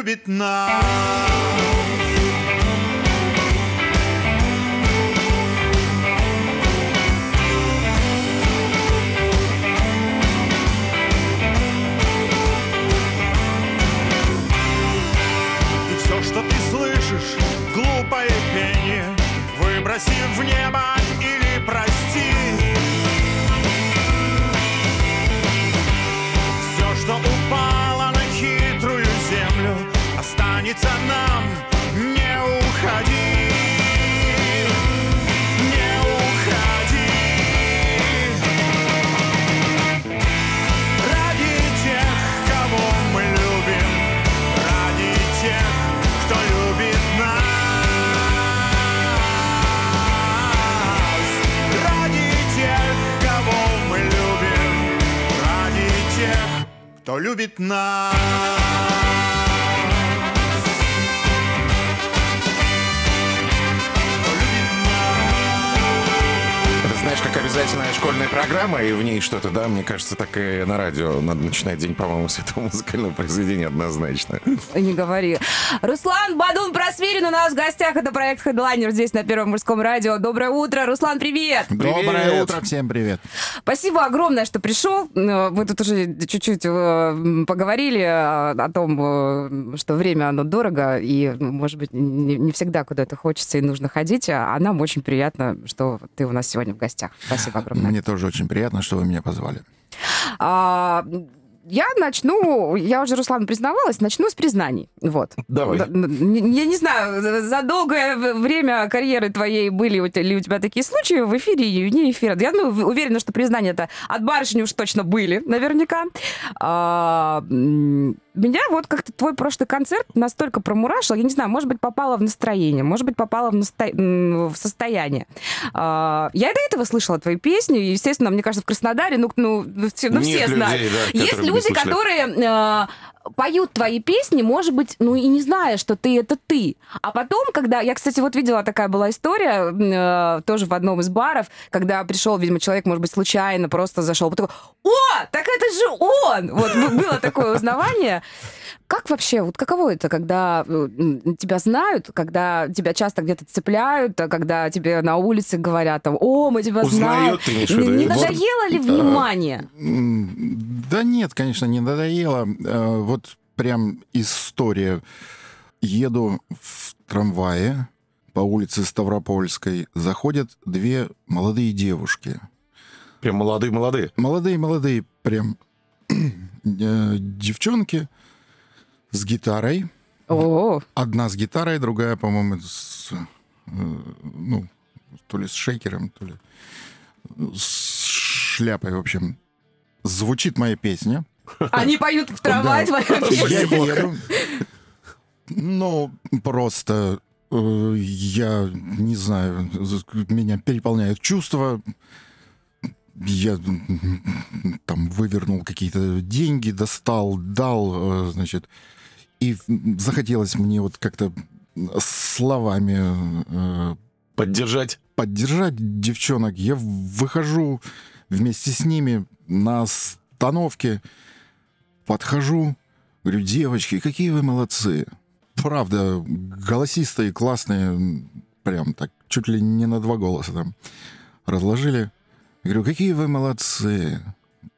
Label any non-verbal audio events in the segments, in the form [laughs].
Любит нас. Кто программа, и в ней что-то, да, мне кажется, так и на радио надо начинать день, по-моему, с этого музыкального произведения однозначно. Не говори. Руслан Бадун Просверин у нас в гостях. Это проект Headliner здесь на Первом мужском радио. Доброе утро. Руслан, привет. Доброе утро, всем привет. Спасибо огромное, что пришел. Э, Мы тут уже чуть-чуть э, поговорили о о том, э, что время, оно дорого, и, ну, может быть, не не всегда куда-то хочется и нужно ходить, а нам очень приятно, что ты у нас сегодня в гостях. Спасибо огромное. Мне тоже очень приятно, что вы меня позвали. А, я начну, я уже Руслану признавалась, начну с признаний. Вот. Давай. Я не знаю, за- долгое время карьеры твоей были ли у тебя такие случаи в эфире и вне эфира? Я ну, уверена, что признания это от барышни уж точно были, наверняка. А, меня вот как-то твой прошлый концерт настолько промурашил, я не знаю, может быть, попала в настроение, может быть, попала в, насто- в состояние. А, я и до этого слышала твои песни, и, естественно, мне кажется, в Краснодаре, ну, ну, все, ну, все людей, знают. да, Есть люди, слышали. которые э, поют твои песни, может быть, ну и не зная, что ты это ты. А потом, когда... Я, кстати, вот видела, такая была история, э, тоже в одном из баров, когда пришел, видимо, человек, может быть, случайно просто зашел, такой, о, так это же он! Вот было такое узнавание. Как вообще, вот каково это, когда э, тебя знают, когда тебя часто где-то цепляют, а когда тебе на улице говорят, там, о, мы тебя знаем. Узнают, ты в Не, не Вот. надоело ли внимание? М, Да нет, конечно, не надоело. Э, Вот прям история. Еду в трамвае по по улице Ставропольской. Заходят две молодые девушки. Прям молодые-молодые. Молодые-молодые прям [clears throat] э, девчонки с гитарой. О, Одна с гитарой, другая, по-моему, с, э, ну, то ли с шейкером, то ли с шляпой, в общем. Звучит моя песня. они поют в [laughs] трамвай Да. твою песню. Я еду. [laughs] Ну, просто э, я не знаю, меня переполняют чувства. Я там вывернул какие-то деньги, достал, дал, э, значит, и захотелось мне вот как-то словами э, Поддержать. поддержать девчонок. Я выхожу вместе с ними на остановке, подхожу, говорю, девочки, какие вы молодцы. Правда, голосистые, классные, прям так, чуть ли не на два голоса там разложили. Говорю, какие вы молодцы,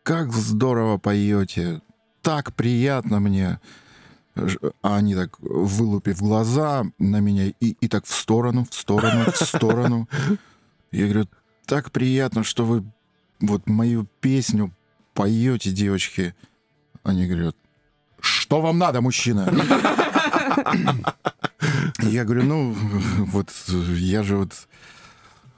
как здорово поете, так приятно мне. А они так, вылупив глаза на меня, и, и так в сторону, в сторону, в сторону. Я говорю, так приятно, что вы вот мою песню поете, девочки. Они говорят, что вам надо, мужчина? Я говорю, ну, вот я же вот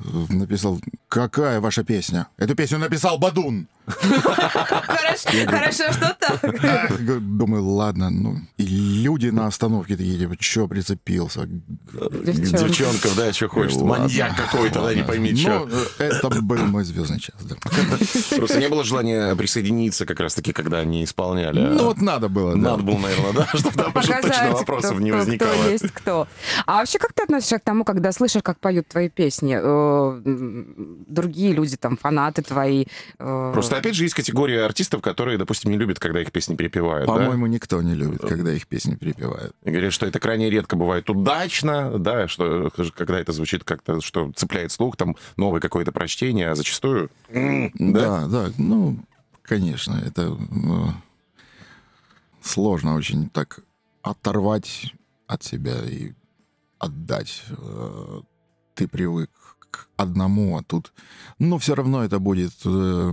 написал, какая ваша песня? Эту песню написал Бадун. Хорошо, хорошо, что так. Думаю, ладно, ну, и люди на остановке такие, типа, чё прицепился? Девчонка. Девчонков, да, что хочет. Ладно, Маньяк какой-то, да, не ладно. пойми, что. Ну, это был мой звездный час, да. Просто не было желания присоединиться как раз-таки, когда они исполняли. Ну, вот надо было, да. Надо было, наверное, да, [laughs] чтобы там уже точно вопросов не возникало. кто есть кто. А вообще, как ты относишься к тому, когда слышишь, как поют твои песни? Э, Другие люди, там, фанаты твои. э, Просто, опять же, есть категория артистов, которые, допустим, не любят, когда их песни перепевают. да? По-моему, никто не любит, когда их песни перепевают. И говорят, что это крайне редко бывает удачно, да, что когда это звучит как-то, что цепляет слух, там новое какое-то прочтение, а зачастую... Да? Да, да, ну, конечно, это э, сложно очень так оторвать от себя и отдать. Э, Ты привык к одному, а тут... Но все равно это будет, э,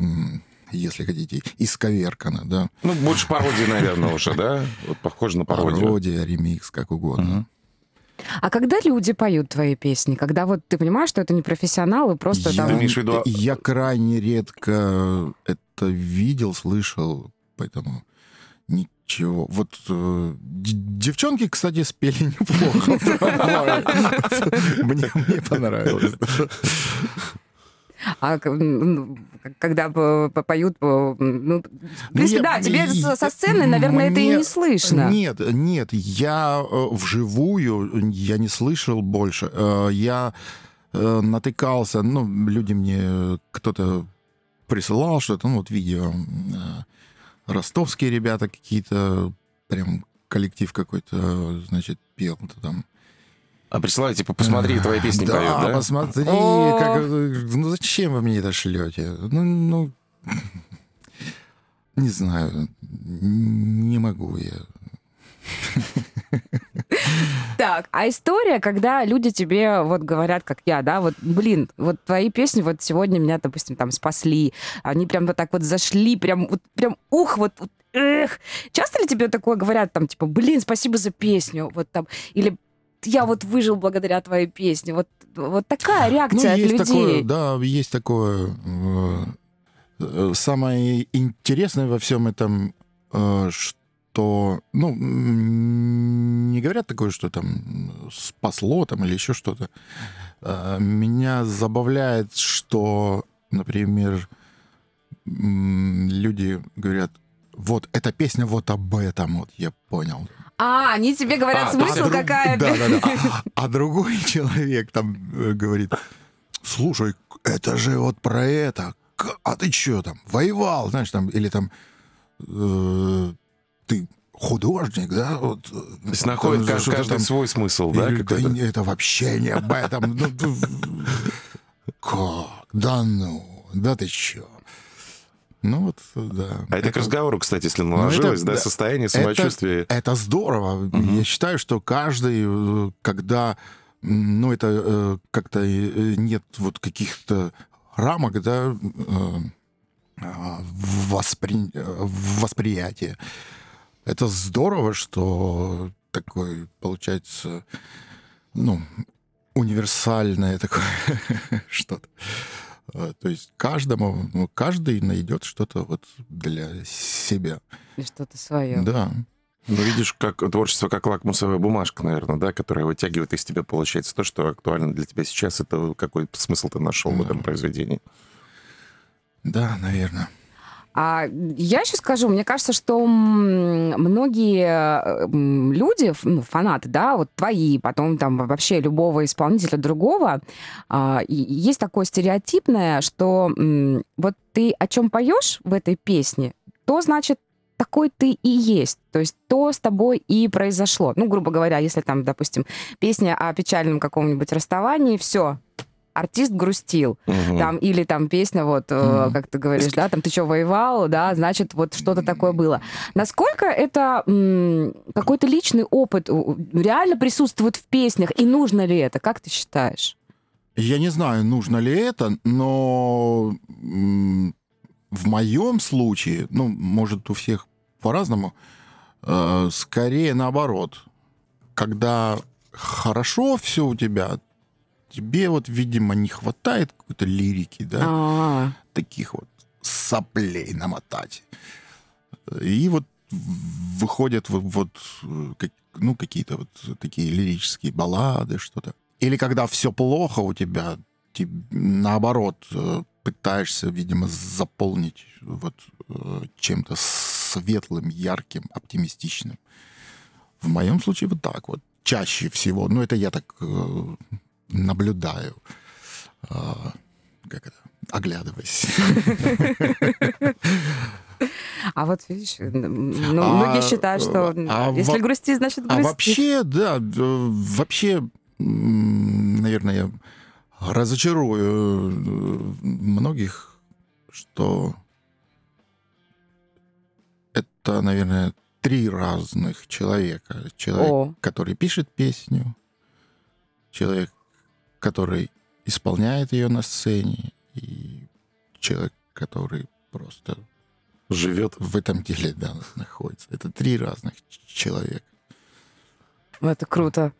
если хотите, исковеркано, да? Ну, больше пародии, наверное, уже, да? Вот похоже на пародию. Пародия, ремикс, как угодно. А когда люди поют твои песни? Когда вот ты понимаешь, что это не профессионалы, просто Я, там... виду- я крайне редко это видел, слышал, поэтому ничего. Вот э, девчонки, кстати, спели неплохо. [laughs] Мне мне понравилось. А ну, когда поют... Ну, в принципе, я- да, тебе и- со сцены, наверное, это и мне- не слышно. Нет, нет, я э, вживую, я не слышал больше. Э, Я э, натыкался, ну, люди мне, кто-то присылал что-то, ну, вот видео, ростовские ребята какие-то, прям коллектив какой-то, значит, пел там. А присылают, типа, посмотри, твои песни да, поют, да? посмотри, как, ну зачем вы мне это шлете? Ну, ну, [laughs] не знаю, не могу я. Так, а история, когда люди тебе вот говорят, как я, да, вот, блин, вот твои песни вот сегодня меня, допустим, там спасли, они прям вот так вот зашли, прям, вот, прям, ух, вот, вот, эх. Часто ли тебе такое говорят, там, типа, блин, спасибо за песню, вот там, или я вот выжил благодаря твоей песне, вот, вот такая реакция от Ну, есть людей. такое, да, есть такое. э, э, Самое интересное во всем этом, э, что, ну, не говорят такое, что там спасло там или еще что-то. Э, Меня забавляет, что, например, люди говорят, вот эта песня вот об этом, вот я понял. А, они тебе говорят А, смысл, друг- какая Да, да, да. [laughs] А другой человек там э, говорит, слушай, это же вот про это. А ты что там, воевал, знаешь, там, или там, э, ты художник, да? Вот, э, То есть находит там каждый, каждый там. свой смысл, да? какой-то? да это вообще не об этом. Ну, Как? Да ну, да ты чё? Ну вот, да. А это к разговору, кстати, если Ну, наложилось, это- да, да, состояние это- самочувствия. Это здорово. Я считаю, что каждый, э, когда ну, это э, как-то нет вот каких-то рамок, да, воспри- восприятия. Это здорово, что такой, получается, ну, универсальное такое [laughs] что-то. Э, То есть каждому, ну, каждый найдет что-то вот для себя. И что-то свое. Да. Ну, видишь, как творчество как лакмусовая бумажка, наверное, да, которая вытягивает из тебя, получается, то, что актуально для тебя сейчас, это какой смысл ты нашел в Да. этом произведении. Да, наверное. А я еще скажу, мне кажется, что многие э, люди, ну, фанаты, да, вот твои, потом там вообще любого исполнителя другого, а, есть такое стереотипное, что вот ты о чем поешь в этой песне, то значит такой ты и есть. То есть то с тобой и произошло. Ну, грубо говоря, если там, допустим, песня о печальном каком-нибудь расставании, все, артист грустил. Мгм. Там, или там песня, вот, Мгм. как ты говоришь, да, там ты что, воевал, да, значит, вот что-то такое было. Насколько это м, какой-то личный опыт реально присутствует в песнях, и нужно ли это, как ты считаешь? Я не знаю, нужно ли это, но м, в моем случае, ну, может, у всех по-разному, э, скорее наоборот. Когда хорошо все у тебя, тебе вот, видимо, не хватает какой-то лирики, да, А, таких вот соплей намотать. И вот выходят вот, вот, как- ну, какие-то вот такие лирические баллады, что-то. Или когда все плохо у тебя, ты, наоборот, э, пытаешься, видимо, заполнить вот э, чем-то светлым, ярким, оптимистичным. В моем случае вот так вот. Чаще всего. Ну, это я так э, наблюдаю. А, как это? Оглядываясь. а вот видишь, ну, А, многие считают, что а если во- грусти, значит А грусти. вообще, да, вообще, наверное, я разочарую многих, что это, наверное, три разных человека. Человек, О. который пишет песню, человек, который исполняет ее на сцене, и человек, который просто Живет. в этом деле да, находится. Это три разных человека. Ну, Это круто.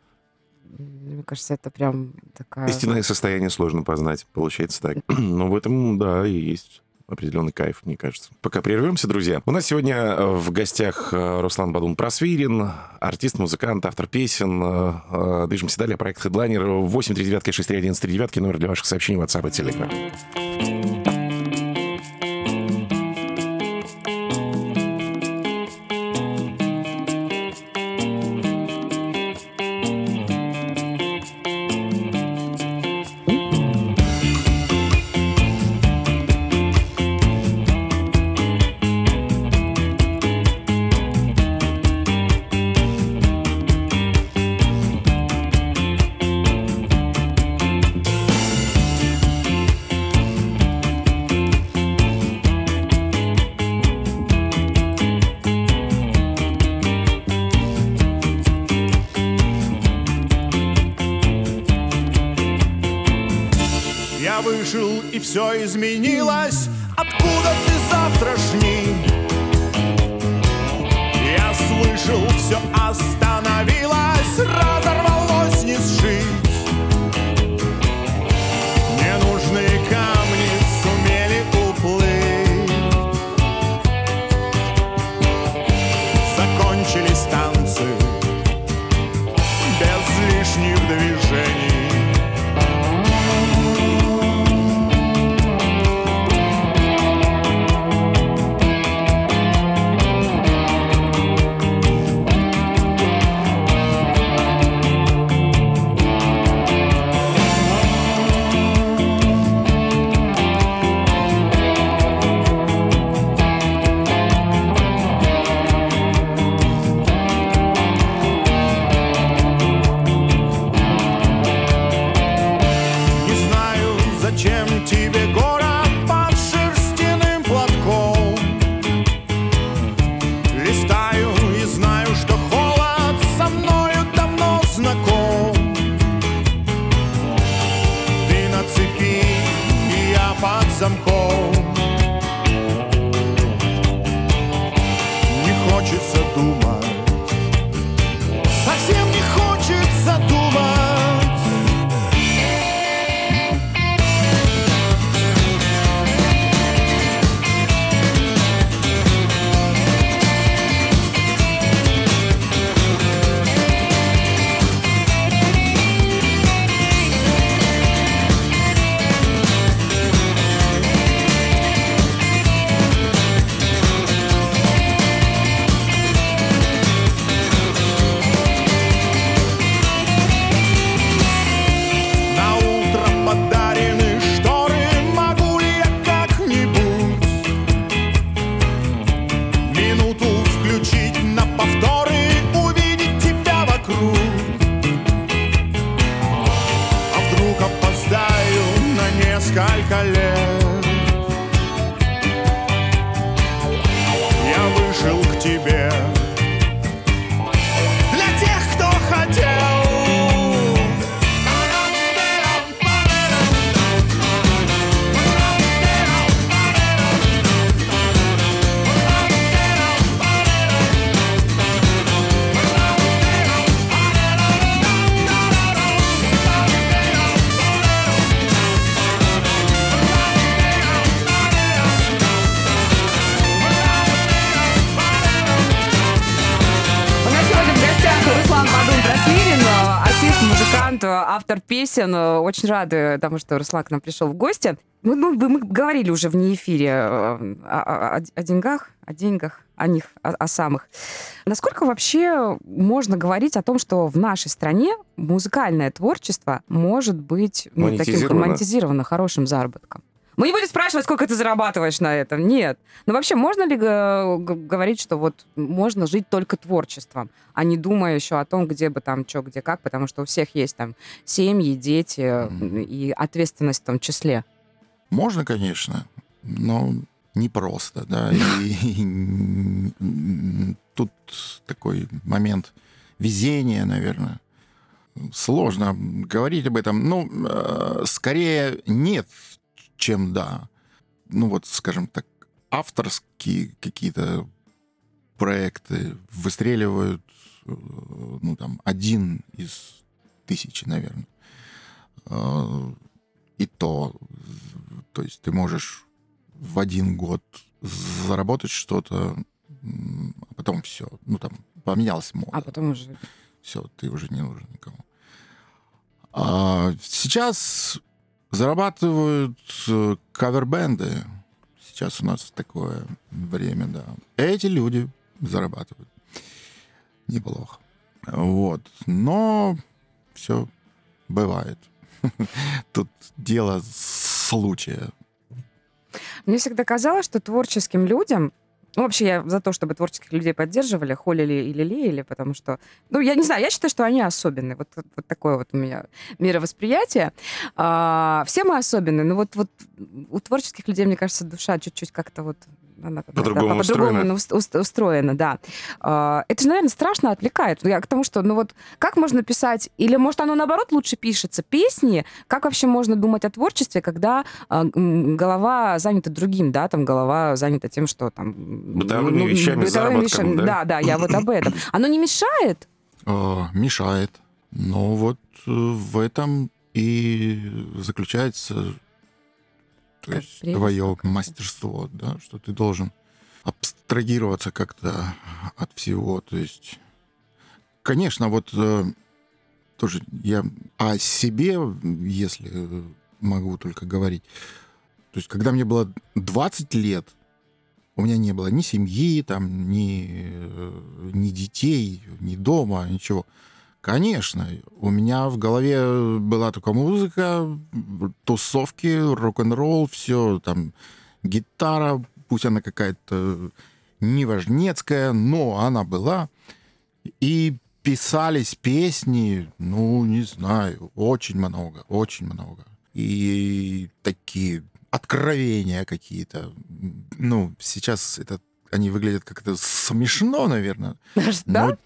Мне кажется, это прям такая... Истинное состояние сложно познать, получается так. [clears throat] Но в этом, да, и есть определенный кайф, мне кажется. Пока прервемся, друзья. У нас сегодня э, в гостях э, Руслан Бадун Просвирин, артист, музыкант, автор песен. Э, Движемся далее. Проект Headliner 839 631 39 номер для ваших сообщений в WhatsApp и Telegram. Песен. Очень рады тому, что Руслан к нам пришел в гости. Мы, ну, мы говорили уже вне эфире э, о, о- о деньгах, о деньгах, о них, о, о самых. Насколько вообще можно говорить о том, что в нашей стране музыкальное творчество может быть ну, таким монетизировано хорошим заработком? Мы не будем спрашивать, сколько ты зарабатываешь на этом. Нет. Но вообще можно ли э, говорить, что вот можно жить только творчеством, а не думая еще о том, где бы там что, где как, потому что у всех есть там семьи, дети Мгм. и ответственность в том числе. Можно, конечно, но непросто, да. И, [laughs] тут такой момент везения, наверное. Сложно говорить об этом. Ну, э, скорее нет, чем да. Ну вот, скажем так, авторские какие-то проекты выстреливают, э, ну там, один из тысячи, наверное. Э, И то, то есть ты можешь в один год заработать что-то, а потом все, ну там поменялась мода, А потом уже... все, ты уже не нужен никому. А сейчас зарабатывают э, кавербенды. Сейчас у нас такое время, да. Эти люди зарабатывают неплохо. Вот. Но все бывает. [laughs] Тут дело случая. Мне всегда казалось, что творческим людям ну, вообще, я за то, чтобы творческих людей поддерживали, холили или лелеяли, потому что, ну, я не знаю, я считаю, что они особенные. Вот, вот такое вот у меня мировосприятие. А, все мы особенные, но вот, вот у творческих людей, мне кажется, душа чуть-чуть как-то вот она По-другому да, устроена. ус- ус- устроена, да. А, это же, наверное, страшно отвлекает. Я к тому, что, ну вот, как можно писать, или, может, оно, наоборот, лучше пишется, песни, как вообще можно думать о творчестве, когда а, голова занята другим, да, там голова занята тем, что там... Бытовыми вещами, заработком, да? Да, да, я вот об этом. Оно не мешает? Э, мешает. Но вот э, в этом и заключается то Как есть прелесть твое какая-то. мастерство, да, что ты должен абстрагироваться как-то от всего. То есть, конечно, вот э, тоже я о себе, если могу только говорить. То есть, когда мне было 20 лет, у меня не было ни семьи, там, ни, э, ни детей, ни дома, ничего. Конечно, у меня в голове была только музыка, тусовки, рок-н-ролл, все там, гитара, пусть она какая-то неважнецкая, но она была. И писались песни, ну, не знаю, очень много, очень много. И такие откровения какие-то. Ну, сейчас это они выглядят как-то смешно, наверное. Да?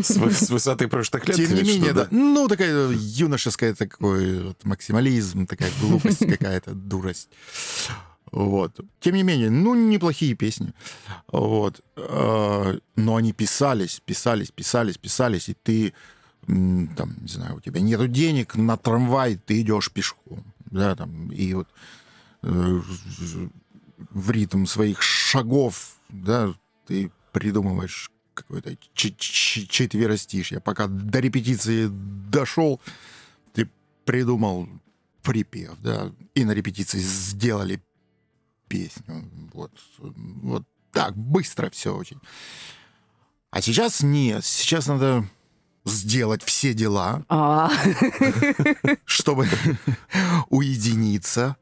С, вы- с высоты прошлых лет. Тем не менее, да. Ну, такая юношеская такой вот максимализм, такая глупость какая-то, дурость. Вот. Тем не менее, ну, неплохие песни. Вот. Э, Но они писались, писались, писались, писались, и ты, там, не знаю, у тебя нету денег на трамвай, ты идешь пешком. Да, там, и вот э, в ритм своих шагов, да, ты придумываешь какое-то ч- четверостишье. Пока до репетиции дошел, ты придумал припев, да, и на репетиции сделали песню. Вот, вот так, быстро все очень. А сейчас нет, сейчас надо сделать все дела, А, чтобы уединиться,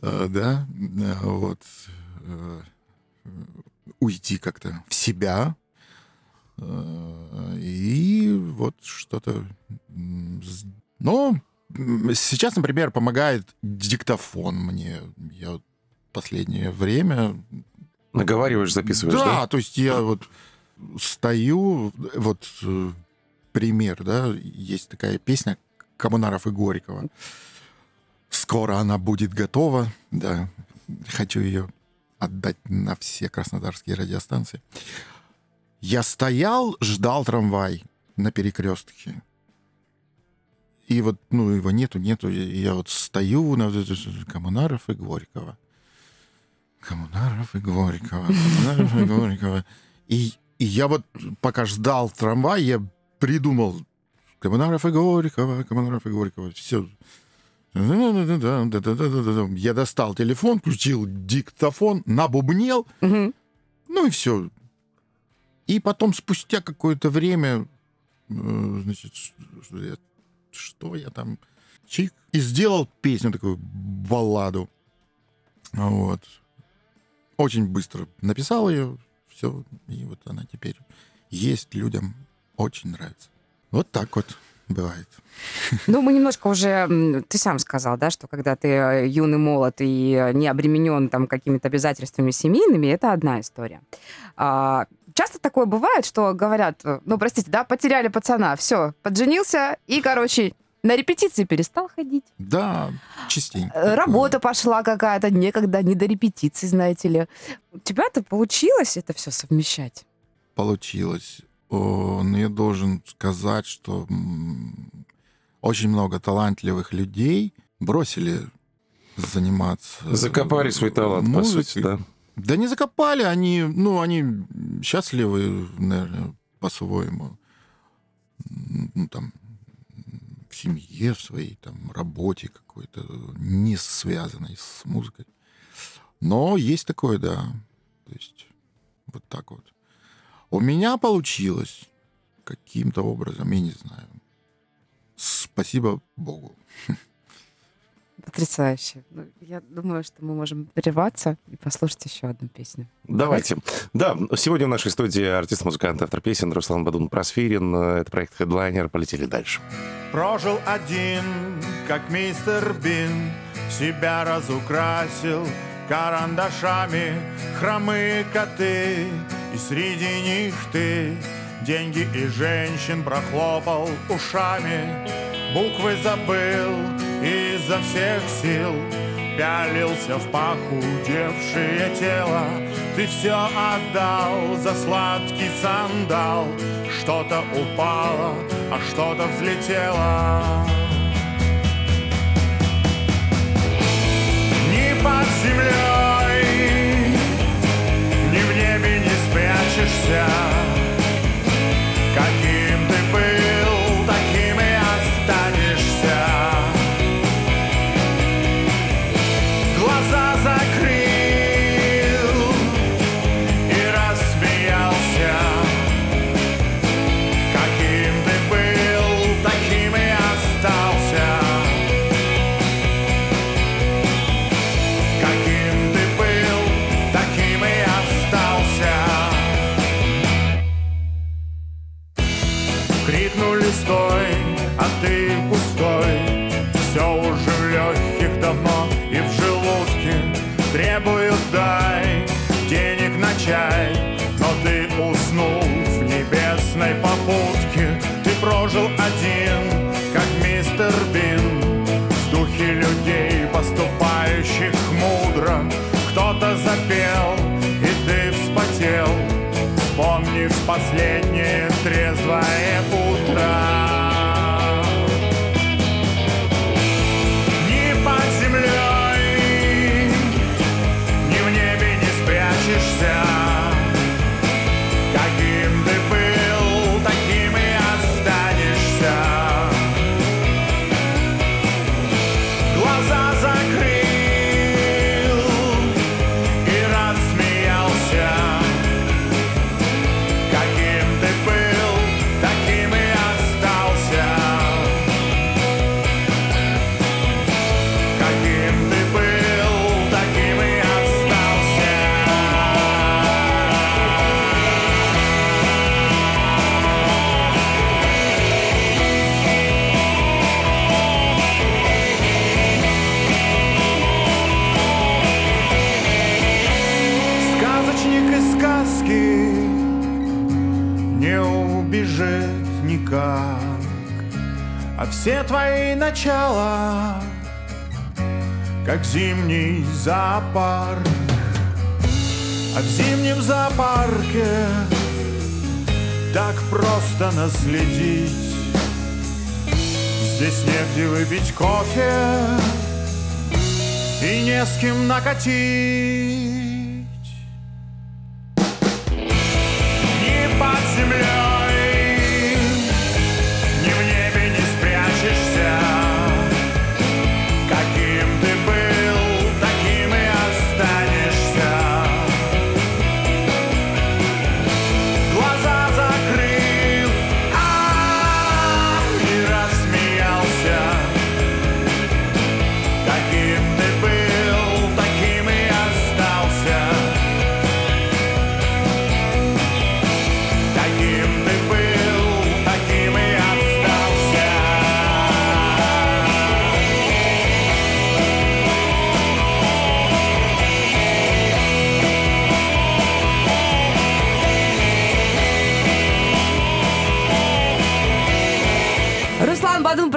э, да, э, вот, э, уйти как-то в себя, э, и вот что-то... Но сейчас, например, помогает диктофон мне. Я последнее время Наговариваешь, записываешь, да? да, то есть я вот стою, вот э, пример, да, есть такая песня Коммунаров и Горького. Скоро она будет готова, да, хочу ее отдать на все краснодарские радиостанции. Я стоял, ждал трамвай на перекрестке. И вот, ну, его нету, нету. Я вот стою на Коммунаров и Горького. Коммунаров и Горького. Коммунаров и Горького. И, и я вот, пока ждал трамвай, я придумал Коммунаров и Горького, Коммунаров и Горького. Все. Я достал телефон, включил диктофон, набубнел, Мгм. ну и все. И потом, спустя какое-то время, э, значит, ш- что я, что я там, чик, и сделал песню, такую балладу. Вот. Очень быстро написал ее, все, и вот она теперь есть, людям очень нравится. Вот так вот бывает. Ну, мы немножко уже... Ты сам сказал, да, что когда ты э, юный молод и э, не обременен там какими-то обязательствами семейными, это одна история. А, часто такое бывает, что говорят, э, ну, простите, да, потеряли пацана, все, подженился и, короче, на репетиции перестал ходить. Да, частенько. Работа пошла какая-то, некогда, не до репетиций, знаете ли. У тебя-то получилось это все совмещать? получилось. О, Но я должен сказать, что очень много талантливых людей бросили заниматься. Закопали свой талант, по музыкой. сути, да. Да не закопали, они, ну, они счастливы, наверное, по-своему. Ну, там, в семье в своей, там, работе какой-то, не связанной с музыкой. Но есть такое, да. То есть, вот так вот. У меня получилось каким-то образом, я не знаю. Спасибо Богу. Потрясающе. Ну, я думаю, что мы можем прерваться и послушать еще одну песню. Давайте. Да, сегодня в нашей студии артист-музыкант, автор песен Руслан Бадун Просфирин. Это проект Headliner. Полетели дальше. Прожил один, как мистер Бин, Себя разукрасил карандашами Хромые коты, и среди них ты. Деньги и женщин прохлопал ушами. Буквы забыл и изо всех сил. Пялился в похудевшее тело. Ты все отдал за сладкий сандал. Что-то упало, а что-то взлетело. Ни под землей, спрячешься один, как мистер Бин. В духе людей, поступающих мудро. Кто-то запел, и ты вспотел. Вспомнив последнее трезвое утро все твои начала, как зимний зоопарк. А в зимнем зоопарке так просто наследить. Здесь негде выпить кофе и не с кем накатить.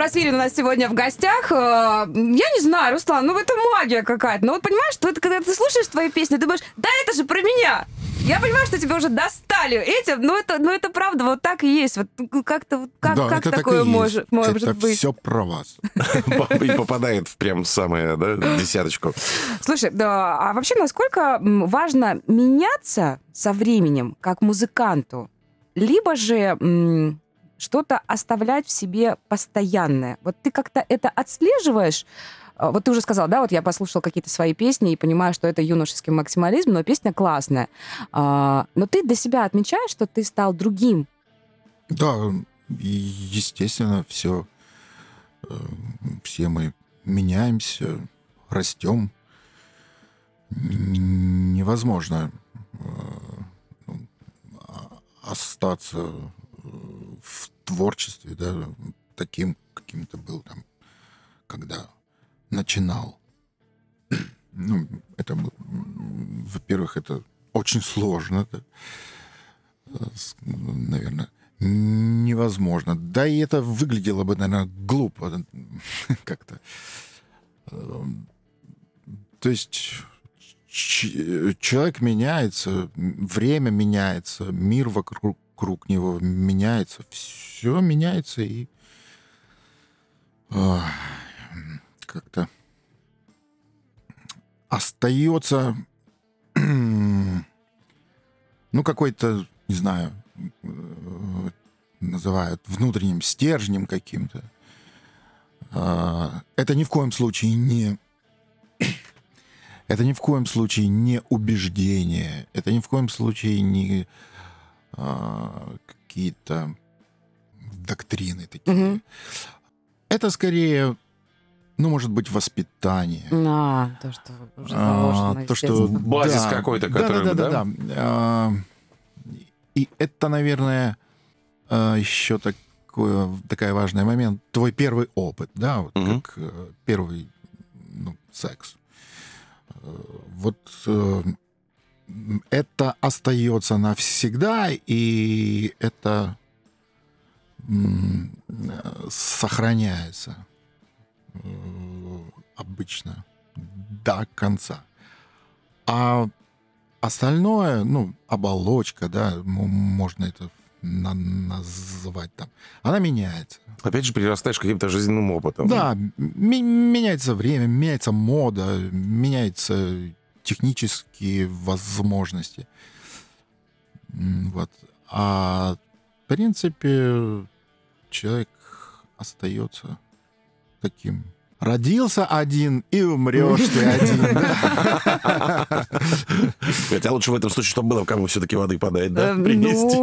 Просвирин у нас сегодня в гостях. Э, Я не знаю, Руслан, ну это магия какая-то. Ну вот понимаешь, что это, когда ты слушаешь твои песни, ты думаешь, да это же про меня. Я понимаю, что тебя уже достали этим, но это, но это правда, вот так и есть. Вот ну, как-то как, да, как так такое есть. может, может это быть? все про вас. [laughs] И попадает в прям самое, да, десяточку. Слушай, да, а вообще насколько важно меняться со временем как музыканту, либо же что-то оставлять в себе постоянное? Вот ты как-то это отслеживаешь? А, Вот ты уже сказал, да, вот я послушал какие-то свои песни и понимаю, что это юношеский максимализм, но песня классная. А, Но ты для себя отмечаешь, что ты стал другим. Да, естественно, все, все мы меняемся, растем. Невозможно э, ну, а- остаться э, творчестве, да, таким, каким ты был там, когда начинал. [clears throat] Ну, это, во-первых, это очень сложно, да, наверное, невозможно. Да и это выглядело бы, наверное, глупо [laughs] как-то. Эм, То есть человек меняется, время меняется, мир вокруг вокруг него меняется, все меняется и как-то остается [clears throat] ну какой-то, не знаю, э, называют внутренним стержнем каким-то. А, Это ни в коем случае не [clears throat] это ни в коем случае не убеждение, это ни в коем случае не а, какие-то доктрины такие. Мгм. Это скорее, ну, может быть, воспитание. А, то, что уже А, заложено, то, что. Базис да, какой-то, который, да, да, да? да, да. А, И это, наверное, а, еще такое, такая важный момент. Твой первый опыт, да, вот Мгм. как э, первый ну, секс. Э, Вот э, это остается навсегда, и это сохраняется э, обычно до конца. А остальное, ну, оболочка, да, можно это на- называть там, она меняется. Опять же, прирастаешь каким-то жизненным опытом. Да, меняется время, меняется мода, меняются технические возможности. Вот. А в принципе человек остается таким. Родился один и умрешь ты один. Хотя лучше в этом случае, чтобы было кому все-таки воды подать, да? Э, ну, Принести.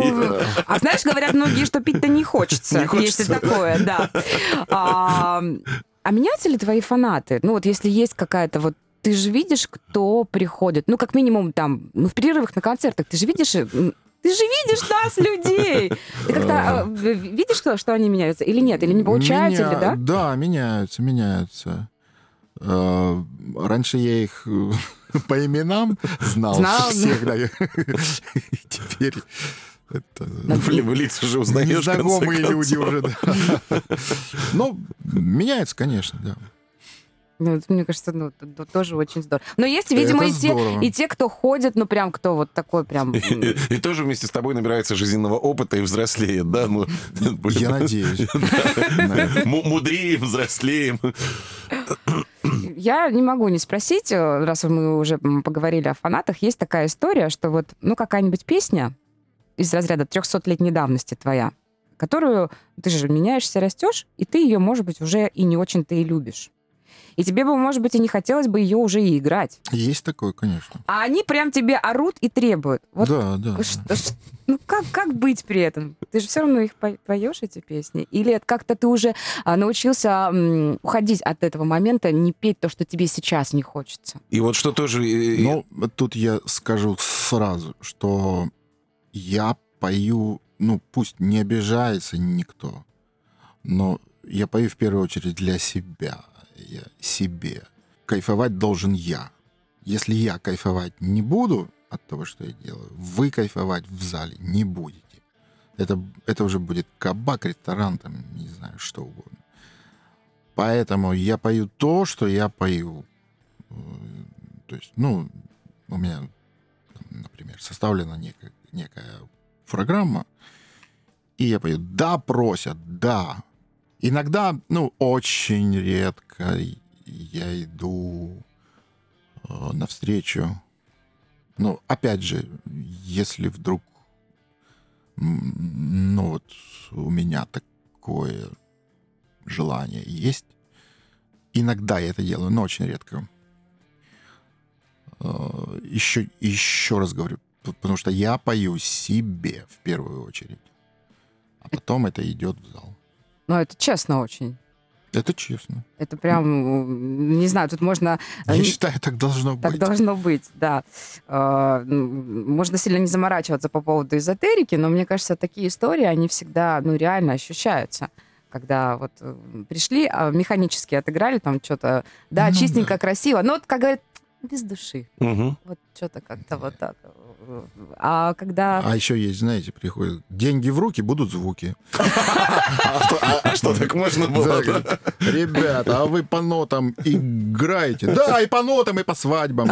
А знаешь, говорят многие, что пить-то не хочется. Не хочется. Есть такое, да. А, а меняются ли твои фанаты? Ну вот если есть какая-то вот ты же видишь, кто приходит. Ну, как минимум, там, ну, в перерывах на концертах, ты же видишь, э, ты же видишь нас, [laughs] людей. Ты как-то э, в- видишь, что, что они меняются или нет? Или не получается, Меня- или да? Да, меняются, меняются. Э, Раньше я их э, [laughs] по именам знал, Знал, всех, да. [laughs] Теперь это В ли- в лица уже узнаешь, незнакомые люди уже, да. Ну, меняется, конечно, да. Ну, мне кажется, ну, тоже очень здорово. Но есть, видимо, Это и те, и те, кто ходит, ну, прям, кто вот такой прям... И, тоже вместе с тобой набирается жизненного опыта и взрослеет, да? [laughs] Мы Я надеюсь. [laughs] на это. М- мудреем, взрослеем. Я не могу не спросить, э, раз мы уже поговорили о фанатах, есть такая история, что вот, ну, какая-нибудь песня из разряда 300-летней давности твоя, которую ты же меняешься, растешь, и ты ее, может быть, уже и не очень-то и любишь. И тебе бы, может быть, и не хотелось бы ее уже и играть. Есть такое, конечно. А они прям тебе орут и требуют. Вот Да, да. да. Что- ну как, как быть при этом? Ты же все равно их по- поешь, эти песни? Или как-то ты уже а, научился м, уходить от этого момента, не петь то, что тебе сейчас не хочется? И вот что тоже... э, Ну, тут я скажу сразу, что я пою, ну, пусть не обижается никто, но я пою в первую очередь для себя, я себе. Кайфовать должен я. Если я кайфовать не буду от того, что я делаю, вы кайфовать в зале не будете. Это, это уже будет кабак, ресторан, там, не знаю, что угодно. Поэтому я пою то, что я пою. Э, То есть, ну, у меня, например, составлена некая, некая программа, и я пою «да» просят, «да». Иногда, ну, очень редко я иду э, навстречу. Ну, опять же, если вдруг, ну, вот у меня такое желание есть, иногда я это делаю, но очень редко. Э, Еще, еще раз говорю, потому что я пою себе в первую очередь, а потом это идет в зал. Ну, это честно очень. Это честно. Это прям, не знаю, тут можно... э, Я считаю, так должно Так быть. должно быть, да. Э, м, Можно сильно не заморачиваться по поводу эзотерики, но мне кажется, такие истории, они всегда, ну, реально ощущаются. Когда вот э, пришли, а механически отыграли там что-то, да, Ну чистенько, красиво, но вот, как говорят, без души. Мгм. Вот что-то как-то вот так. А когда... А еще есть, знаете, приходят деньги в руки, будут звуки. [laughs] А что- а- что, так можно было? Ребята, а вы по нотам играете? Да, и по нотам, и по свадьбам.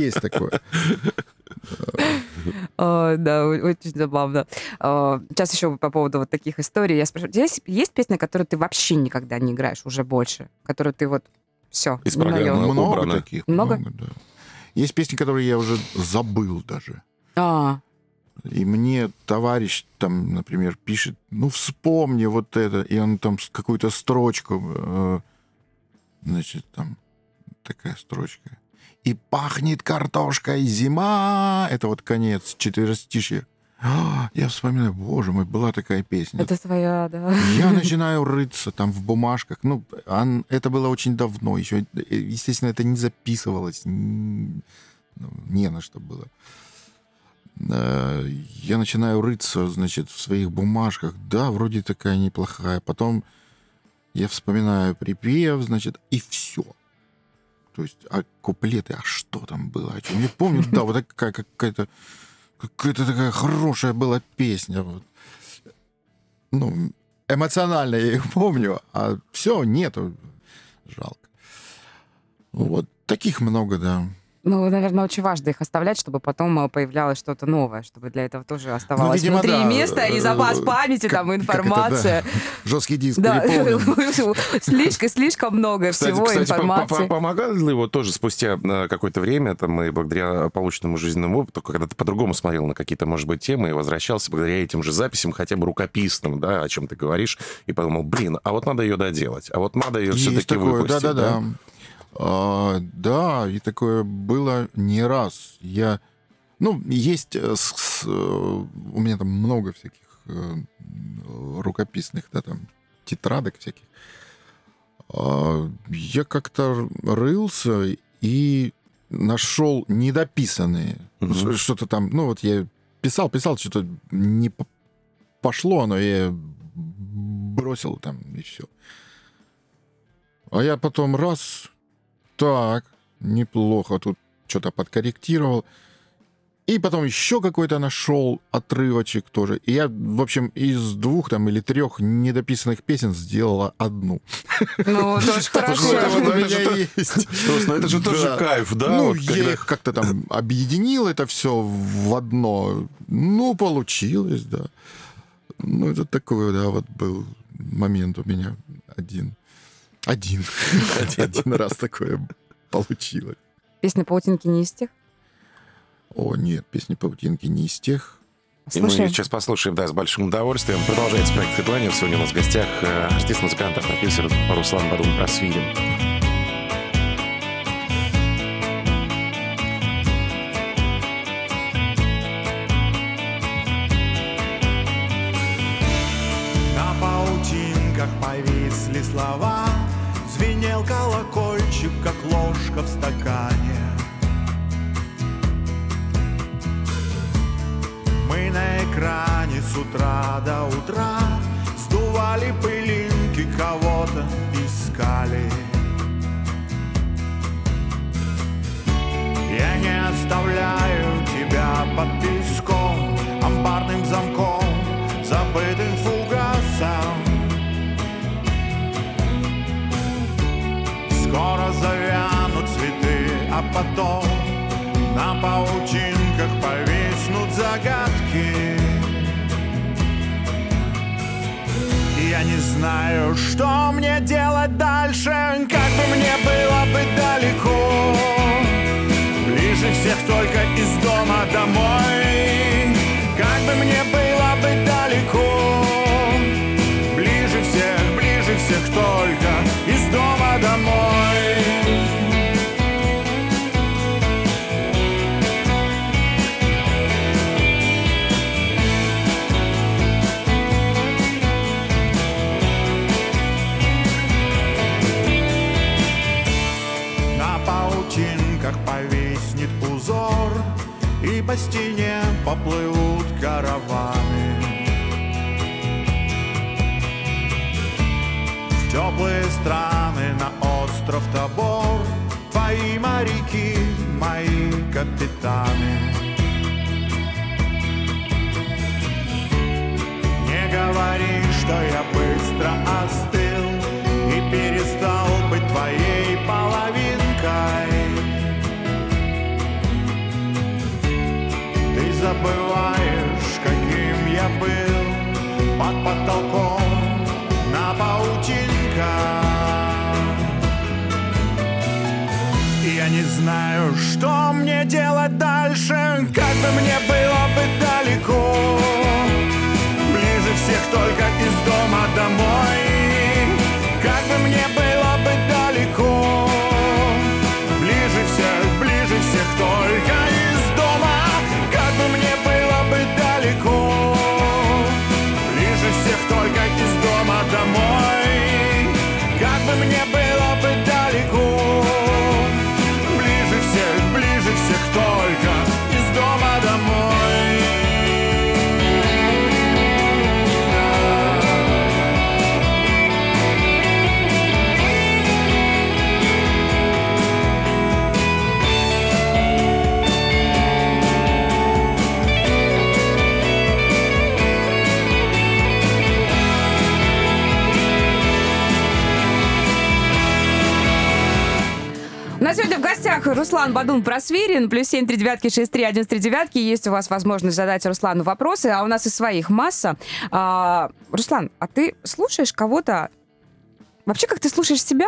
Есть такое. Да, очень забавно. Сейчас еще по поводу вот таких историй. Я спрашиваю, есть песня, которую ты вообще никогда не играешь, уже больше? Которую ты вот все, Из программы. Много убрано. таких. Много? да. Есть песни, которые я уже забыл даже. А, И мне товарищ там, например, пишет, ну вспомни вот это, и он там какую-то строчку, э, значит, там такая строчка. И пахнет картошкой зима. Это вот конец четверостишья. А, Я вспоминаю, боже мой, была такая песня. это твоя, да. Я начинаю рыться там в бумажках. Ну, это было очень давно. Еще, э, естественно, это не записывалось. н- ну, не на что было. Э, Я начинаю рыться, значит, в своих бумажках. Да, вроде такая неплохая. Потом я вспоминаю припев, значит, и все. То есть, а куплеты, а что там было? О чем? Я помню, да, вот такая какая-то какая-то такая хорошая была песня. Вот. Ну, эмоционально я их помню, а все, нету. Жалко. Вот таких много, да. Ну, наверное, очень важно их оставлять, чтобы потом э, появлялось что-то новое, чтобы для этого тоже оставалось видимо, внутри да. место и запас Э, памяти, как- там, как это, информация. Жесткий диск Да, [laughs] слишком, слишком много Кстати, всего, кстати, информации. помогало ли вот тоже спустя э, какое-то время, там, и благодаря полученному жизненному опыту, когда ты по-другому смотрел на какие-то, может быть, темы и возвращался благодаря этим же записям, хотя бы рукописным, да, о чем ты говоришь, и подумал, блин, а вот надо ее доделать, а вот надо ее все-таки выпустить. да-да-да. А, Да, и такое было не раз. Я, ну, есть э, с- с, э, у меня там много всяких э, рукописных, да, там тетрадок всяких. А, Я как-то рылся и нашел недописанные. Ш- Что-то там, ну вот я писал, писал, что-то не пошло, но я бросил там и все. А я потом раз, так, неплохо, тут что-то подкорректировал. И потом еще какой-то нашел отрывочек тоже. И я, в общем, из двух там или трех недописанных песен сделала одну. Ну, тоже [laughs] хорошо. Что это у же- меня это же есть. Слушай, ну это же тоже кайф, да? Ну, я их как-то там объединил это все в одно. Ну, получилось, да. Ну, это такой, да, вот был момент у меня один. [laughs] Один. Один раз такое получилось. Песня «Паутинки» не из тех? О, нет, песни паутинки не из тех. И мы сейчас послушаем, да, с большим удовольствием. Продолжается проект Headliner. Сегодня у нас в гостях э, артист, музыкант, продюсер Руслан Бадун Просвирин. На паутинках повисли слова Звенел колокольчик, как ложка в стакане. Мы на экране с утра до утра Сдували пылинки, кого-то искали. Я не оставляю тебя под песком Амбарным замком, забытым потом На паутинках повиснут загадки. Я не знаю, что мне делать дальше Как бы мне было бы далеко. Ближе всех только из дома домой Как бы мне было бы далеко. Ближе всех, ближе всех только из дома домой по стене поплывут караваны. В теплые страны на остров Тобор Твои моряки, мои капитаны. Не говори, что я быстро остыл И перестал быть твоей половинкой забываешь, каким я был Под потолком на паутинках. Я не знаю, что мне делать дальше Как бы мне было бы далеко. Ближе всех только из дома домой нас сегодня в гостях Руслан Бадун Просвирин, плюс семь три девятки шесть три один три девятки. Есть у вас возможность задать Руслану вопросы, а у нас и своих масса. А, Руслан, а ты слушаешь кого-то? Вообще, как ты слушаешь себя?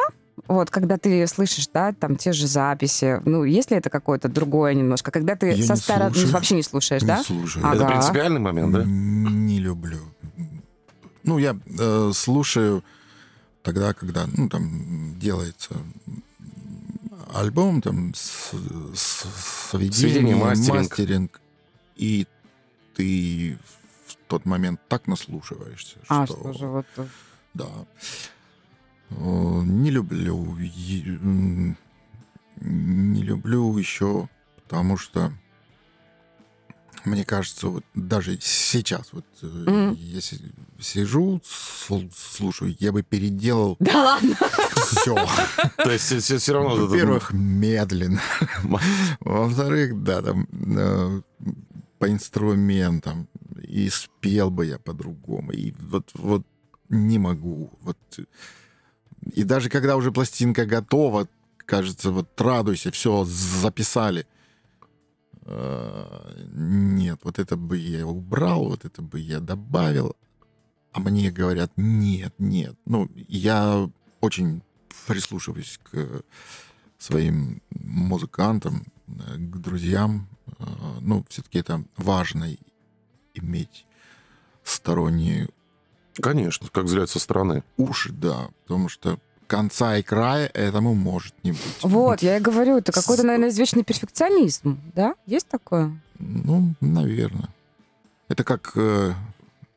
Вот, когда ты слышишь, да, там те же записи. Ну, есть ли это какое-то другое немножко? Когда ты Я со стороны слушаю. вообще не слушаешь, Не да? слушаю. Ага. Это принципиальный момент, да? Не люблю. Ну, я э, слушаю тогда, когда, ну, там делается альбом, там, с, с- сведение, Сведение, мастеринг. мастеринг, и ты в тот момент так наслушиваешься, А, что... что же вот... э, Да. О, Не люблю. Не люблю еще, потому что мне кажется, вот даже сейчас, вот э, Мгм. если сижу, сл- слушаю, я бы переделал Да ладно. все. То есть все равно... Во-первых, медленно. Во-вторых, да, там э, по инструментам. И спел бы я по-другому. И вот, вот не могу. Вот. И даже когда уже пластинка готова, кажется, вот радуйся, все, записали. Э, Нет, вот это бы я убрал, вот это бы я добавил. А мне говорят, нет, нет. Ну, я очень прислушиваюсь к своим музыкантам, э, к друзьям. Э, Ну, все-таки это важно иметь сторонние Конечно, как взгляд со стороны. уши, да, потому что конца и края этому может не быть. Вот, я и говорю, это какой-то, наверное, извечный перфекционизм, да? Есть такое? Ну, наверное. Это как э,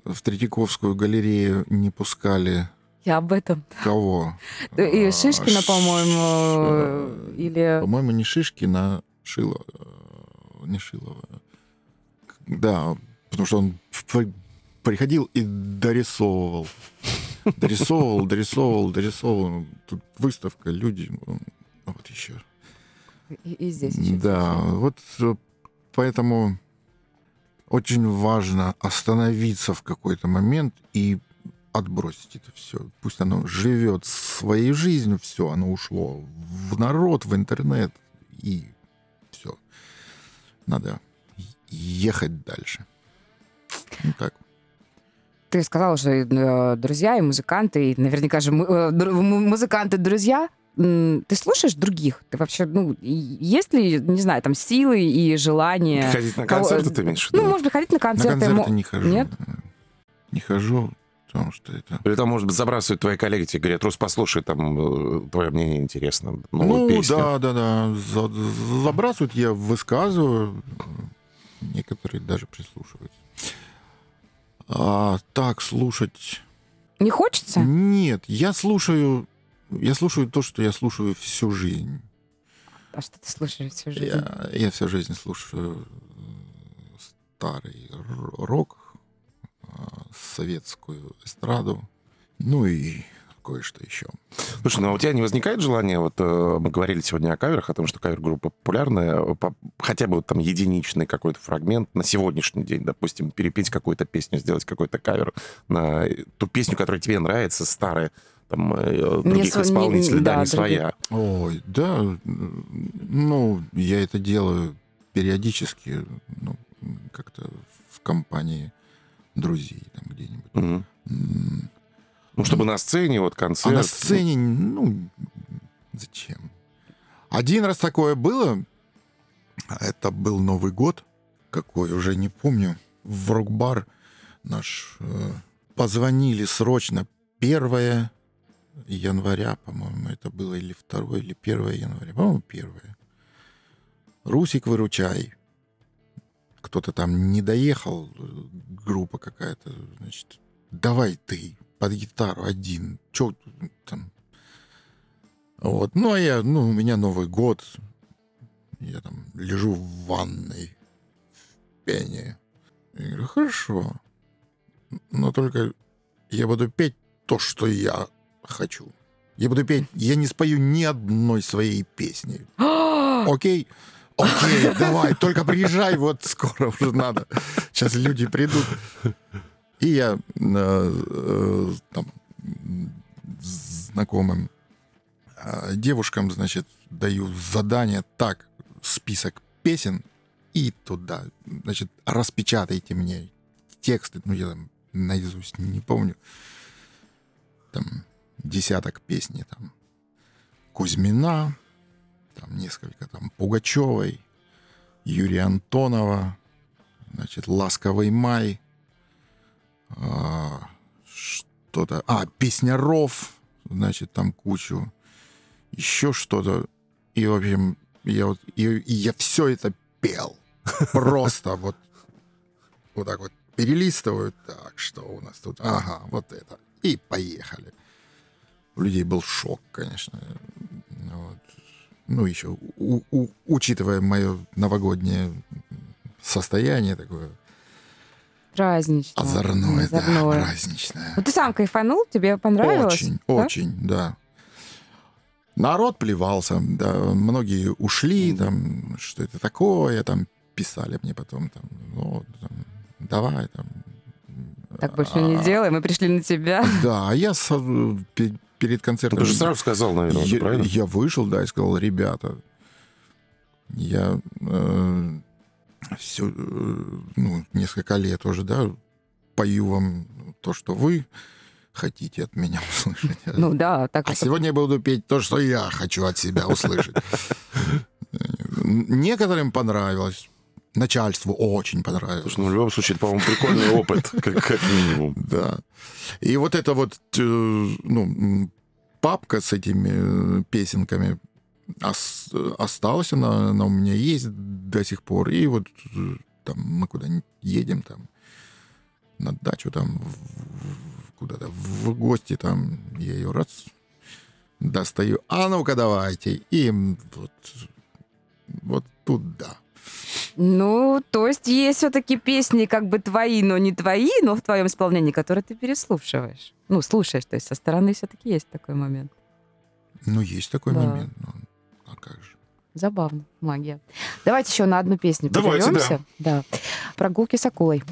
в Третьяковскую галерею не пускали Я об этом. кого? И А, Шишкина, по-моему, или... По-моему, не Шишкина, а Шило. Не Шилова. Да, потому что он при- приходил и дорисовывал. Дорисовывал, дорисовывал, дорисовывал. Тут выставка, люди. м, Вот еще. И, и здесь. чуть-чуть. Да, вот э, поэтому очень важно остановиться в какой-то момент и отбросить это все. Пусть оно живет своей жизнью, все, оно ушло в народ, в интернет, и все. Надо ехать дальше. Ну так. Ты сказал, что э, друзья и музыканты, и наверняка же э, дру- му- музыканты друзья. М, Ты слушаешь других? Ты вообще, ну, есть ли, не знаю, там силы и желание? Ходить на кого- концерты, ты имеешь в Ну, может быть, ходить на На концерты. концерты мо- не хожу. Нет? Не хожу, потому что это... Или там, может быть, забрасывают твои коллеги, тебе говорят, Рус, послушай, там, э, твое мнение интересно. новую Ну, песню». да, да, да. За- забрасывают, я высказываю. Некоторые даже прислушиваются. А так слушать... Не хочется? Нет, я слушаю... Я слушаю то, что я слушаю всю жизнь. А что ты слушаешь всю жизнь? Я, я всю жизнь слушаю э, старый рок, э, советскую эстраду, ну и кое-что еще. Слушай, ну а у тебя не возникает желания, вот э, мы говорили сегодня о каверах, о том, что кавер-группа популярная, э, по- хотя бы вот там единичный какой-то фрагмент на сегодняшний день, допустим, перепеть какую-то песню, сделать какой-то кавер на ту песню, которая тебе нравится, старая, там, э, других не- исполнителей, да, да, не своя. Ой, да, ну, я это делаю периодически, ну, как-то в компании друзей там где-нибудь. Мгм. Ну, чтобы на сцене, вот А концерт. на сцене, ну, зачем? Один раз такое было, это был Новый год, какой, уже не помню, в рок-бар наш э, позвонили срочно 1 января, по-моему, это было или 2 или 1 января, по-моему, 1. Русик, выручай. Кто-то там не доехал, э, группа какая-то, значит, давай ты под гитару один. Че там? Вот. Ну, а я, ну, у меня Новый год. Я там лежу в ванной, в пене. Я говорю, хорошо. Но только я буду петь то, что я хочу. Я буду петь, я не спою ни одной своей песни. [gasps] Окей? Окей, давай, только приезжай, вот скоро уже надо. Сейчас люди придут. И я э, э, там, знакомым э, девушкам, значит, даю задание, так, список песен, и туда, значит, распечатайте мне тексты, ну, я там наизусть не помню, там, десяток песни, там, Кузьмина, там, несколько, там, Пугачевой, Юрия Антонова, значит, «Ласковый май», а, что-то... А, Песняров, значит, там кучу. Еще что-то. И, в общем, я вот... И, и я все это пел. [laughs] Просто вот... Вот так вот перелистываю. Так, что у нас тут?Ага, вот это. И поехали. У людей был шок, конечно. Вот. Ну, еще, у- у- учитывая мое новогоднее состояние такое Празднично. озорное, да, Озорное. праздничное. Вот ты сам кайфанул? Тебе понравилось? Очень, Да? очень, да. Народ плевался, да, многие ушли, там, что это такое, там, писали мне потом, там, ну, там, давай, там. Так больше не А, делай, мы пришли на тебя. [laughs] Да, а я со- пе- перед концертом... Ты же сразу сказал, наверное, я, правильно? я вышел, да, и сказал, ребята, я все, ну, несколько лет уже, да, пою вам то, что вы хотите от меня услышать. [laughs] Ну да, так А вот. сегодня я буду петь то, что я хочу от себя услышать. Некоторым понравилось. Начальству очень понравилось. Слушай, ну, в любом случае, это, по-моему, прикольный опыт, [laughs] как, как минимум. Да. И вот эта вот, э, ну, папка с этими э, песенками осталась, она, она у меня есть до сих пор. И вот э, там мы куда-нибудь едем, там, на дачу, там, куда-то в гости, там, я ее раз достаю. А ну-ка давайте. И вот, вот туда. Ну, то есть есть все-таки песни как бы твои, но не твои, но в твоем исполнении, которые ты переслушиваешь. Ну, слушаешь, то есть со стороны все-таки есть такой момент. Ну, есть такой Да. момент. Как же? Забавно, магия. Давайте еще на одну песню Давайте, прервемся. Да. Прогулки с акулой.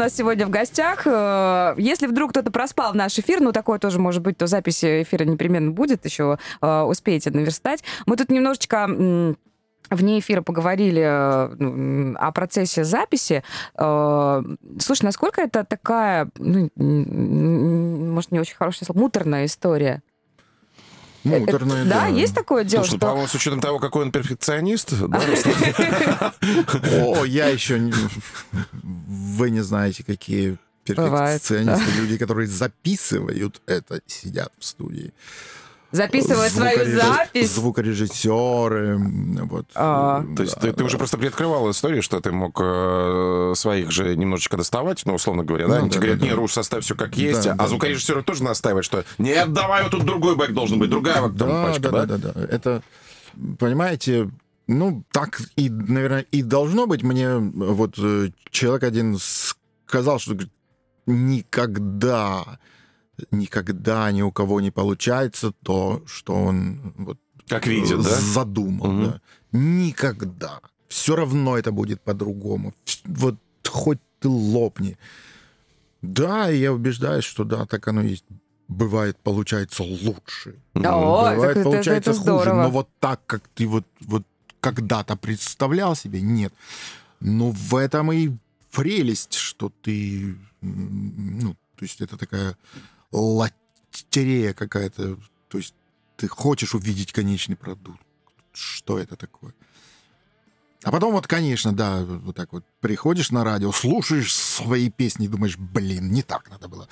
Нас сегодня в гостях. Э, Если вдруг кто-то проспал наш эфир, ну, такое тоже может быть, то запись эфира непременно будет, еще э, успеете наверстать. Мы тут немножечко вне эфира поговорили э, о процессе записи. Слушай, насколько это такая, ну, может, не очень хорошее слово, муторная история? Э, э, Муторное, Да, да. есть такое дело, Слушай, ну, что... по-моему, с учетом того, какой он перфекционист, да, Руслан? О, я еще. Вы не знаете, какие перфекционисты, люди, которые записывают это, сидят в студии. Записывая свою запись. Звукорежиссеры. Вот. А. То есть ты, ты уже просто приоткрывал историю, что ты мог э, своих же немножечко доставать, ну, условно говоря, да? Ну, Они да, тебе говорят, да, не, да. Рус, оставь все как есть, Да, а да, звукорежиссеры тоже настаивают, что нет, давай, вот тут другой бэк должен быть, другая вот там Да, пачка, да, да, да, да. Это, понимаете, ну, так и, наверное, и должно быть. Мне вот э, человек один сказал, что говорит, никогда, никогда ни у кого не получается то, что он вот Как видит, да? задумал. Мгм. да. Никогда. Все равно это будет по-другому. Вот хоть ты лопни. Да, я убеждаюсь, что да, так оно и есть. Бывает, получается лучше. О, Бывает, это- это- получается это хуже. здорово. Но вот так, как ты вот, вот когда-то представлял себе, нет. Ну, в этом и прелесть, что ты... Ну, то есть это такая лотерея какая-то. То есть ты хочешь увидеть конечный продукт. Что это такое? А потом вот, конечно, да, вот так вот приходишь на радио, слушаешь свои песни и думаешь, блин, не так надо было.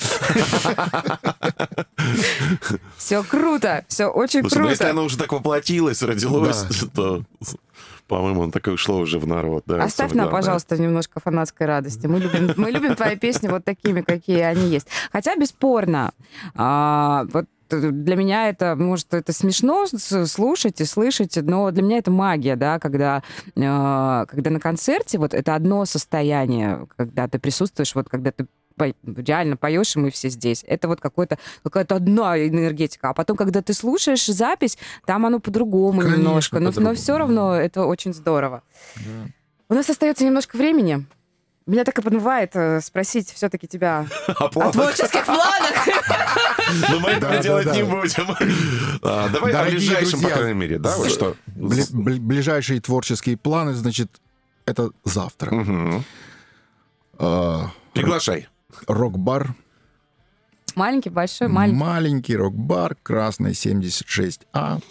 Все круто, все очень ну, если круто. оно уже так воплотилось, родилось, то, по-моему, оно так и ушло уже в народ. Да, Оставь нам, главное. пожалуйста, немножко фанатской радости. Мы любим, мы любим твои песни вот такими, какие они есть. Хотя, бесспорно, а, вот для меня это, может, это смешно слушать и слышать, но для меня это магия, да, когда, э, когда на концерте вот это одно состояние, когда ты присутствуешь, вот когда ты по- реально поешь, и мы все здесь. Это вот какой-то, какая-то одна энергетика. А потом, когда ты слушаешь запись, там оно по-другому Конечно, немножко. Но, но по-другому. все равно это очень здорово. У нас остается немножко времени. Меня так и подмывает э, спросить все-таки тебя [laughs] О о планах. творческих планах. Но мы этого Да, делать да, не да. будем. А, Давай о ближайшем, по крайней мере, да? Что? Бли- бли- ближайшие творческие планы, значит, это завтра. А, Приглашай. Рок-бар. Маленький, большой, маленький. Маленький рок-бар, Красный 76А.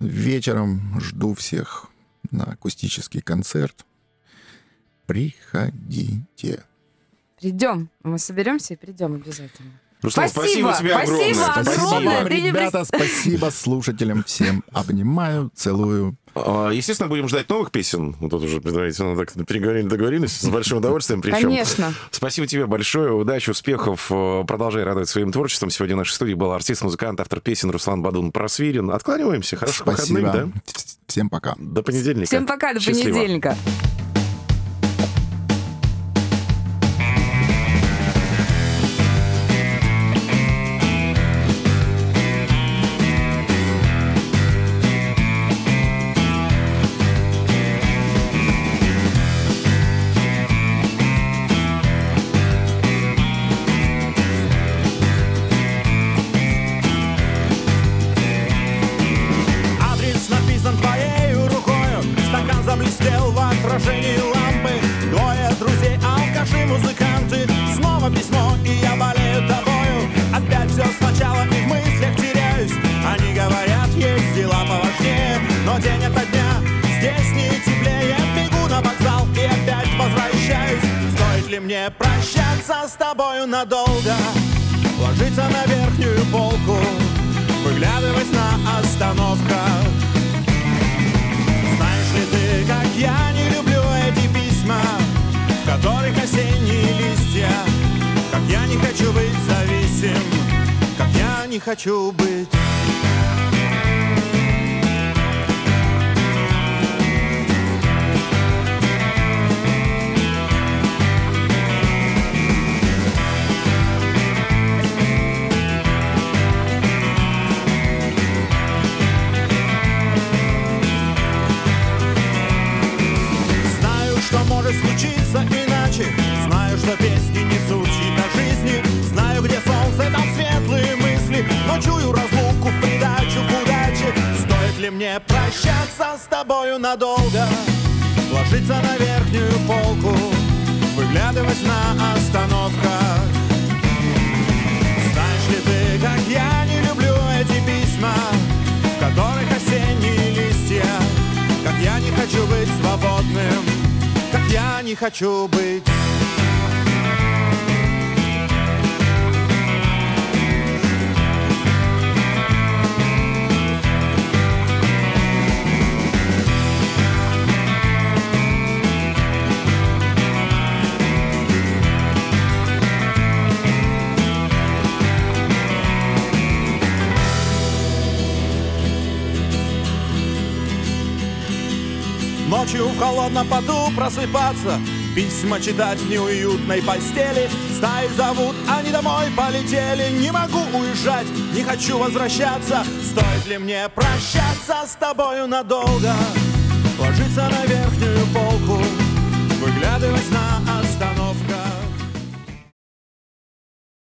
Вечером жду всех на акустический концерт. Приходите. Придем. Мы соберемся и придем обязательно. Руслан, Спасибо, спасибо тебе спасибо огромное. огромное. Ты не ребята, спасибо слушателям. Всем обнимаю, целую. А, Естественно, будем ждать новых песен. Вот тут уже предварительно так переговорили, договорились. С большим удовольствием причем. Конечно. Спасибо тебе большое. Удачи, успехов. Э, Продолжай радовать своим творчеством. Сегодня в нашей студии был артист, музыкант, автор песен Руслан Бадун Просвирин. Откланиваемся. Хороших Спасибо. выходных, да? Всем пока. До понедельника. Всем пока, до Счастливо. понедельника. Ложиться на верхнюю полку. Выглядывать на остановках. Знаешь ли ты, как я не люблю эти письма В которых осенние листья? Как я не хочу быть зависим Как я не хочу быть случиться иначе. Знаю, что песни несут чьи-то жизни. Знаю, где солнце, там светлые мысли. Но чую разлуку в придачу к удаче. Стоит ли мне прощаться с тобою надолго? Ложиться на верхнюю полку Выглядывать на остановках. Знаешь ли ты, как я не люблю эти письма В которых осенние листья? Как я не хочу быть свободным я не хочу быть Ночью в холодном поту просыпаться. Письма читать в неуютной постели. Стаи зовут, они домой полетели. Не могу уезжать, не хочу возвращаться. Стоит ли мне прощаться с тобою надолго? Ложиться на